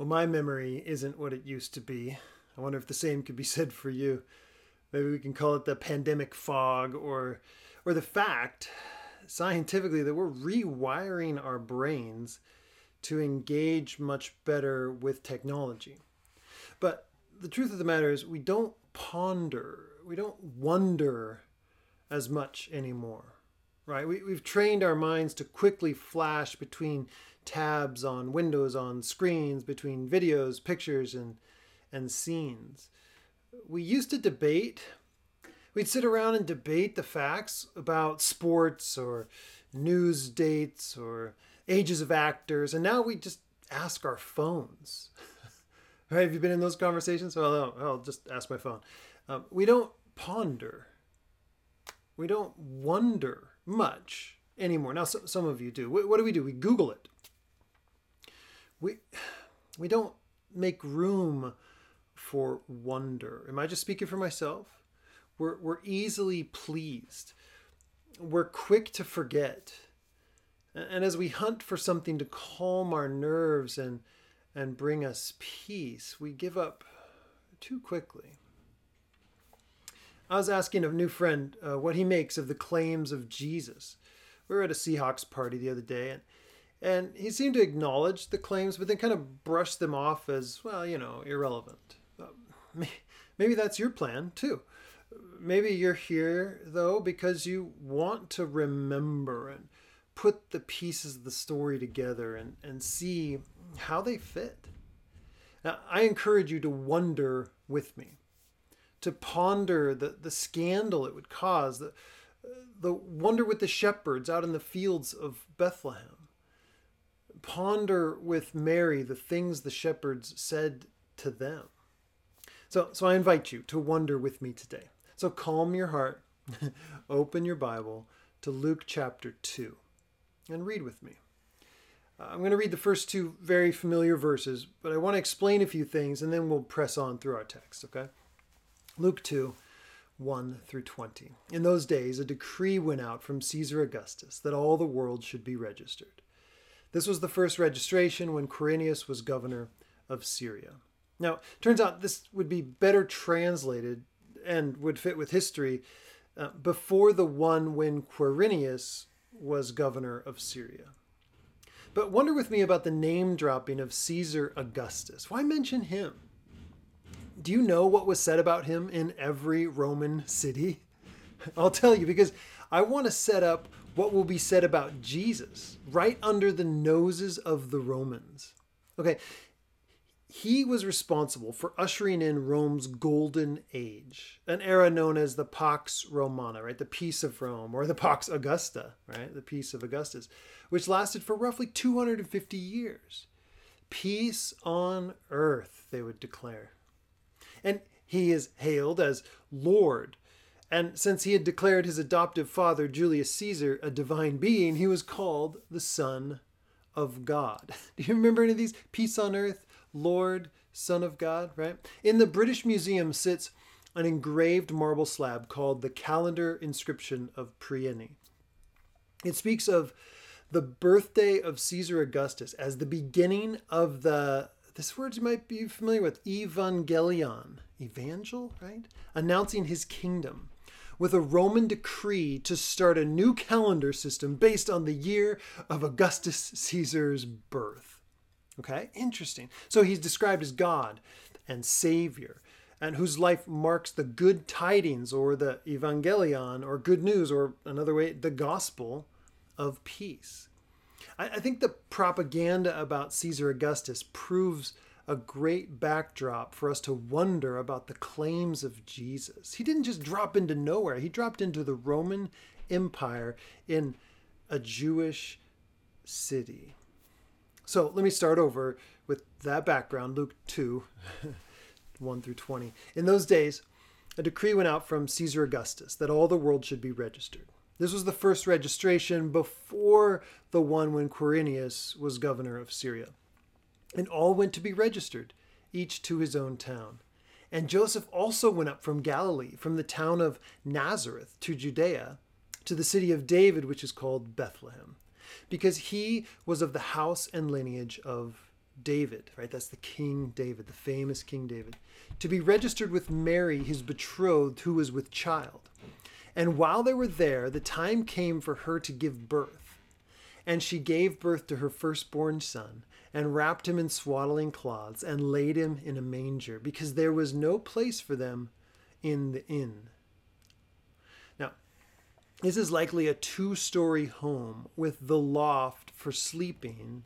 Well, my memory isn't what it used to be. I wonder if the same could be said for you. Maybe we can call it the pandemic fog or or the fact scientifically that we're rewiring our brains to engage much better with technology. But the truth of the matter is we don't ponder, we don't wonder as much anymore. Right? We, we've trained our minds to quickly flash between tabs on windows on screens between videos, pictures, and, and scenes. We used to debate, we'd sit around and debate the facts about sports or news dates or ages of actors, and now we just ask our phones. right? Have you been in those conversations? Well, I'll, I'll just ask my phone. Um, we don't ponder. We don't wonder much anymore. Now, so, some of you do. What, what do we do? We Google it we we don't make room for wonder. Am I just speaking for myself? We're we're easily pleased. We're quick to forget. And as we hunt for something to calm our nerves and and bring us peace, we give up too quickly. I was asking a new friend uh, what he makes of the claims of Jesus. We were at a Seahawks party the other day, and and he seemed to acknowledge the claims, but then kind of brushed them off as, well, you know, irrelevant. Maybe that's your plan too. Maybe you're here, though, because you want to remember and put the pieces of the story together and, and see how they fit. Now, I encourage you to wonder with me, to ponder the, the scandal it would cause, the, the wonder with the shepherds out in the fields of Bethlehem ponder with Mary the things the shepherds said to them. So, so I invite you to wonder with me today. So calm your heart, open your Bible to Luke chapter 2, and read with me. Uh, I'm going to read the first two very familiar verses, but I want to explain a few things and then we'll press on through our text, okay? Luke 2, 1 through 20. In those days, a decree went out from Caesar Augustus that all the world should be registered. This was the first registration when Quirinius was governor of Syria. Now, turns out this would be better translated and would fit with history uh, before the one when Quirinius was governor of Syria. But wonder with me about the name dropping of Caesar Augustus. Why mention him? Do you know what was said about him in every Roman city? I'll tell you because I want to set up what will be said about Jesus right under the noses of the Romans. Okay, he was responsible for ushering in Rome's golden age, an era known as the Pax Romana, right? The peace of Rome, or the Pax Augusta, right? The peace of Augustus, which lasted for roughly 250 years. Peace on earth, they would declare. And he is hailed as Lord and since he had declared his adoptive father, Julius Caesar, a divine being, he was called the Son of God. Do you remember any of these? Peace on earth, Lord, Son of God, right? In the British Museum sits an engraved marble slab called the Calendar Inscription of Priene. It speaks of the birthday of Caesar Augustus as the beginning of the this word you might be familiar with evangelion evangel right announcing his kingdom with a Roman decree to start a new calendar system based on the year of Augustus Caesar's birth. Okay, interesting. So he's described as God and Savior, and whose life marks the good tidings or the evangelion or good news, or another way, the gospel of peace. I, think the propaganda about Caesar Augustus proves a great backdrop for us to wonder about the claims of Jesus. He didn't just drop into nowhere, he dropped into the Roman Empire in a Jewish city. So let me start over with that background Luke 2 1 through 20. In those days, a decree went out from Caesar Augustus that all the world should be registered. This was the first registration before the one when Quirinius was governor of Syria and all went to be registered, each to his own town. And Joseph also went up from Galilee, from the town of Nazareth to Judea, to the city of David, which is called Bethlehem, because he was of the house and lineage of David, right? That's the King David, the famous King David, to be registered with Mary, his betrothed, who was with child. And while they were there, the time came for her to give birth. And she gave birth to her firstborn son, and wrapped him in swaddling cloths, and laid him in a manger, because there was no place for them in the inn. Now, this is likely a two story home with the loft for sleeping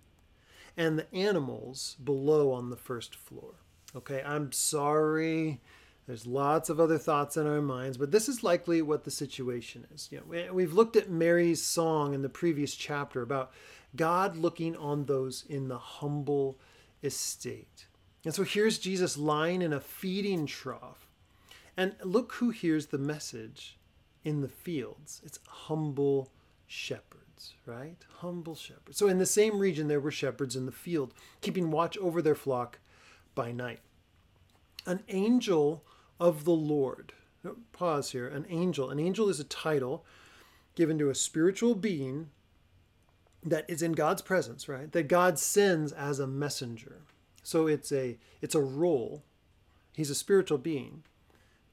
and the animals below on the first floor. Okay, I'm sorry. There's lots of other thoughts in our minds, but this is likely what the situation is. You know, we've looked at Mary's song in the previous chapter about God looking on those in the humble estate. And so here's Jesus lying in a feeding trough. And look who hears the message in the fields. It's humble shepherds, right? Humble shepherds. So in the same region, there were shepherds in the field, keeping watch over their flock by night. An angel of the Lord. Pause here. An angel. An angel is a title given to a spiritual being that is in God's presence, right? That God sends as a messenger. So it's a it's a role. He's a spiritual being,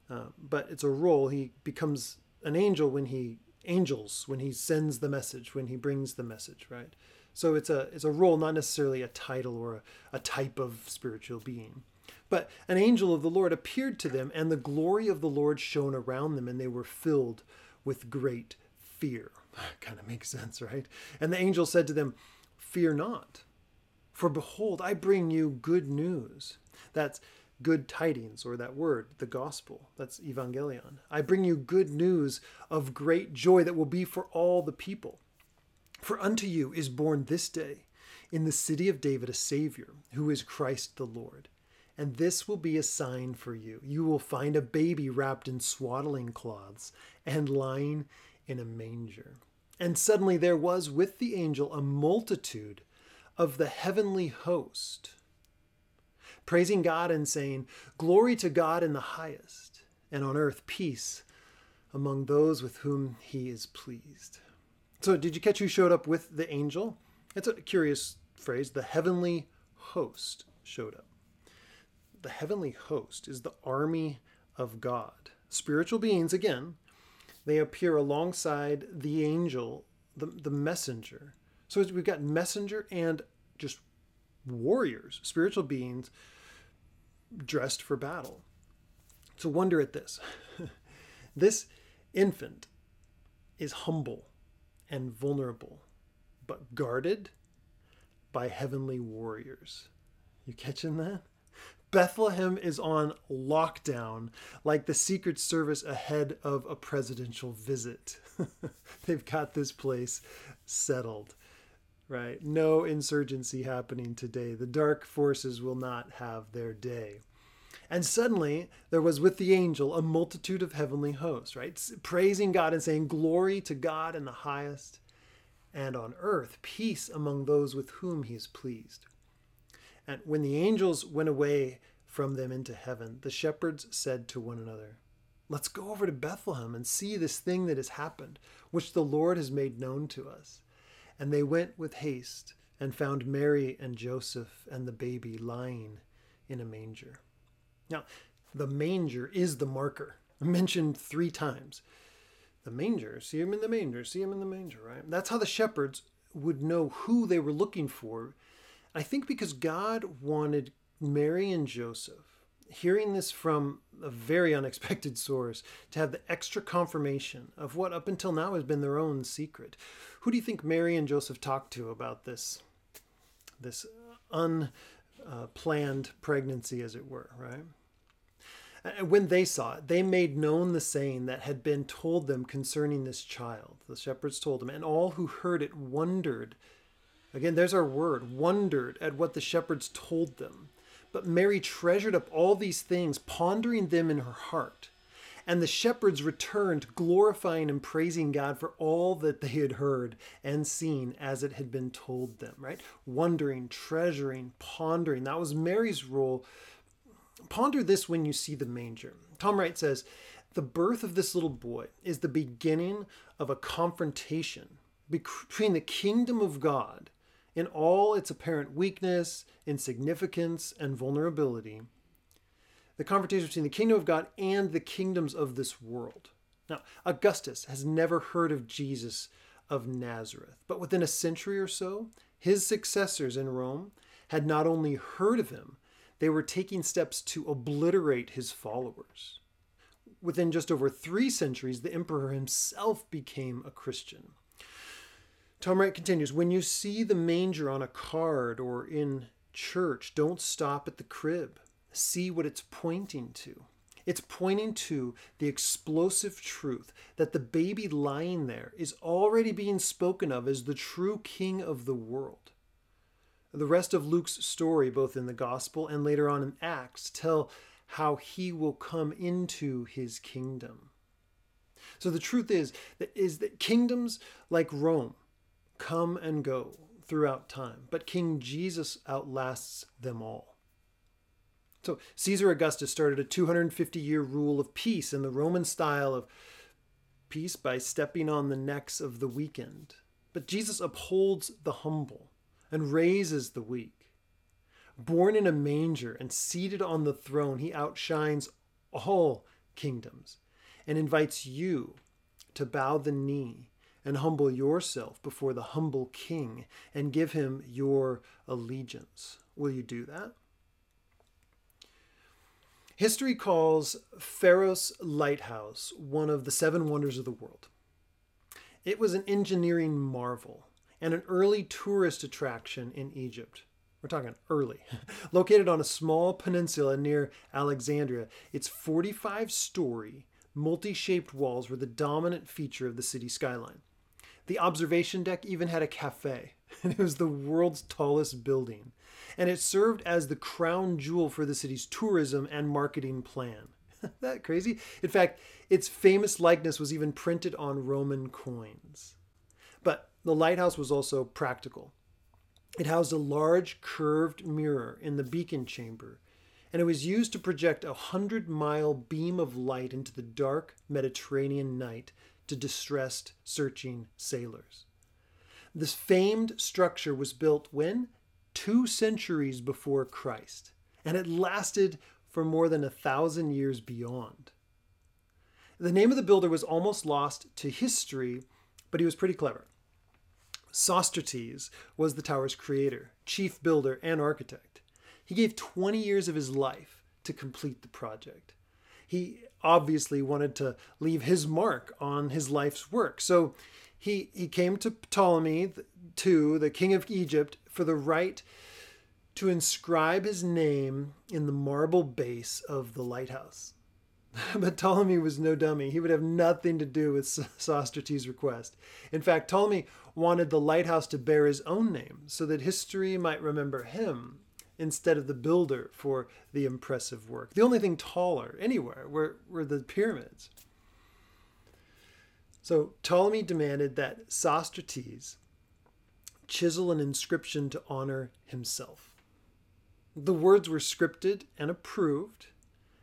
uh, but it's a role. He becomes an angel when he angels when he sends the message, when he brings the message, right? So it's a it's a role, not necessarily a title or a, a type of spiritual being. But an angel of the Lord appeared to them, and the glory of the Lord shone around them, and they were filled with great fear. Kind of makes sense, right? And the angel said to them, Fear not, for behold, I bring you good news. That's good tidings, or that word, the gospel. That's evangelion. I bring you good news of great joy that will be for all the people. For unto you is born this day in the city of David a Savior, who is Christ the Lord. And this will be a sign for you. You will find a baby wrapped in swaddling cloths and lying in a manger. And suddenly there was with the angel a multitude of the heavenly host, praising God and saying, Glory to God in the highest, and on earth peace among those with whom he is pleased. So, did you catch who showed up with the angel? It's a curious phrase. The heavenly host showed up the heavenly host is the army of God. Spiritual beings, again, they appear alongside the angel, the, the messenger. So we've got messenger and just warriors, spiritual beings dressed for battle. So wonder at this. this infant is humble and vulnerable, but guarded by heavenly warriors. You catching that? Bethlehem is on lockdown, like the Secret Service ahead of a presidential visit. They've got this place settled, right? No insurgency happening today. The dark forces will not have their day. And suddenly there was with the angel a multitude of heavenly hosts, right? Praising God and saying, Glory to God in the highest, and on earth peace among those with whom he is pleased. And when the angels went away from them into heaven, the shepherds said to one another, Let's go over to Bethlehem and see this thing that has happened, which the Lord has made known to us. And they went with haste and found Mary and Joseph and the baby lying in a manger. Now, the manger is the marker, mentioned three times. The manger, see him in the manger, see him in the manger, right? That's how the shepherds would know who they were looking for I think because God wanted Mary and Joseph, hearing this from a very unexpected source, to have the extra confirmation of what up until now has been their own secret. Who do you think Mary and Joseph talked to about this, this unplanned pregnancy, as it were, right? And when they saw it, they made known the saying that had been told them concerning this child. The shepherds told them, and all who heard it wondered Again, there's our word, wondered at what the shepherds told them. But Mary treasured up all these things, pondering them in her heart. And the shepherds returned, glorifying and praising God for all that they had heard and seen as it had been told them, right? Wondering, treasuring, pondering. That was Mary's role. Ponder this when you see the manger. Tom Wright says, The birth of this little boy is the beginning of a confrontation between the kingdom of God in all its apparent weakness, insignificance, and vulnerability, the confrontation between the kingdom of God and the kingdoms of this world. Now, Augustus has never heard of Jesus of Nazareth, but within a century or so, his successors in Rome had not only heard of him, they were taking steps to obliterate his followers. Within just over three centuries, the emperor himself became a Christian. Tom Wright continues When you see the manger on a card or in church, don't stop at the crib. See what it's pointing to. It's pointing to the explosive truth that the baby lying there is already being spoken of as the true king of the world. The rest of Luke's story, both in the Gospel and later on in Acts, tell how he will come into his kingdom. So the truth is that is that kingdoms like Rome come and go throughout time, but King Jesus outlasts them all. So Caesar Augustus started a 250 year rule of peace in the Roman style of peace by stepping on the necks of the weakened. But Jesus upholds the humble and raises the weak. Born in a manger and seated on the throne, he outshines all kingdoms and invites you to bow the knee and humble yourself before the humble king and give him your allegiance. Will you do that? History calls Pharos Lighthouse one of the seven wonders of the world. It was an engineering marvel and an early tourist attraction in Egypt. We're talking early. Located on a small peninsula near Alexandria, its 45 story, multi shaped walls were the dominant feature of the city skyline. The observation deck even had a cafe, and it was the world's tallest building and it served as the crown jewel for the city's tourism and marketing plan. that crazy? In fact, its famous likeness was even printed on Roman coins. But the lighthouse was also practical. It housed a large curved mirror in the beacon chamber, and it was used to project a hundred mile beam of light into the dark Mediterranean night to distressed, searching sailors. This famed structure was built when? two centuries before Christ, and it lasted for more than a thousand years beyond. The name of the builder was almost lost to history, but he was pretty clever. Sostrates was the tower's creator, chief builder, and architect. He gave 20 years of his life to complete the project. He obviously wanted to leave his mark on his life's work. So he, he came to Ptolemy II, the king of Egypt, for the right to inscribe his name in the marble base of the lighthouse. but Ptolemy was no dummy. He would have nothing to do with Sostrates' request. In fact, Ptolemy wanted the lighthouse to bear his own name so that history might remember him instead of the builder for the impressive work. The only thing taller anywhere were, were the pyramids. So Ptolemy demanded that Sostrates chisel an inscription to honor himself. The words were scripted and approved,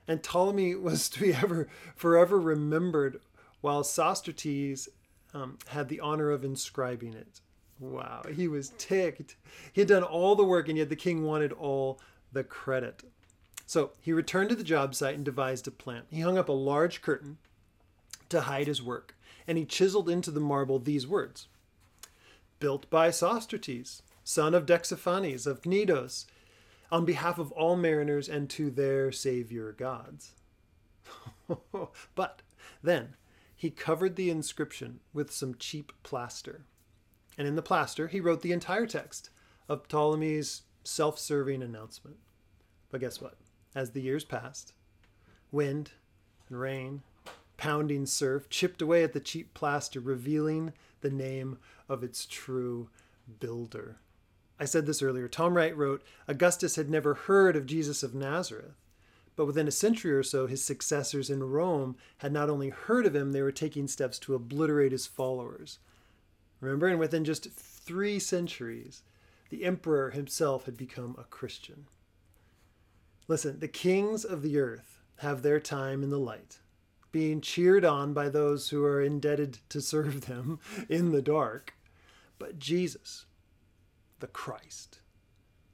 and Ptolemy was to be ever forever remembered, while Sostrates um, had the honor of inscribing it. Wow, he was ticked. He had done all the work, and yet the king wanted all the credit. So he returned to the job site and devised a plan. He hung up a large curtain to hide his work, and he chiseled into the marble these words built by Sostrates, son of Dexiphanes of Cnidos, on behalf of all mariners and to their savior gods. but then he covered the inscription with some cheap plaster. And in the plaster, he wrote the entire text of Ptolemy's self serving announcement. But guess what? As the years passed, wind and rain, pounding surf chipped away at the cheap plaster, revealing the name of its true builder. I said this earlier. Tom Wright wrote Augustus had never heard of Jesus of Nazareth, but within a century or so, his successors in Rome had not only heard of him, they were taking steps to obliterate his followers. Remember, and within just three centuries, the emperor himself had become a Christian. Listen, the kings of the earth have their time in the light being cheered on by those who are indebted to serve them in the dark. But Jesus, the Christ,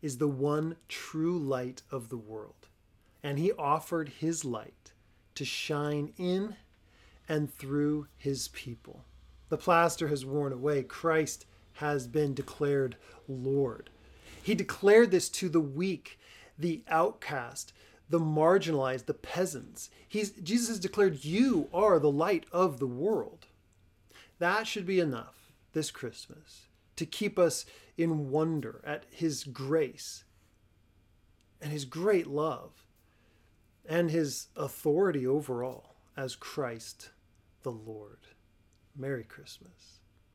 is the one true light of the world. And he offered his light to shine in and through his people. The plaster has worn away. Christ has been declared Lord. He declared this to the weak, the outcast, the marginalized, the peasants. He's, Jesus has declared, You are the light of the world. That should be enough this Christmas to keep us in wonder at His grace and His great love and His authority overall as Christ the Lord. Merry Christmas.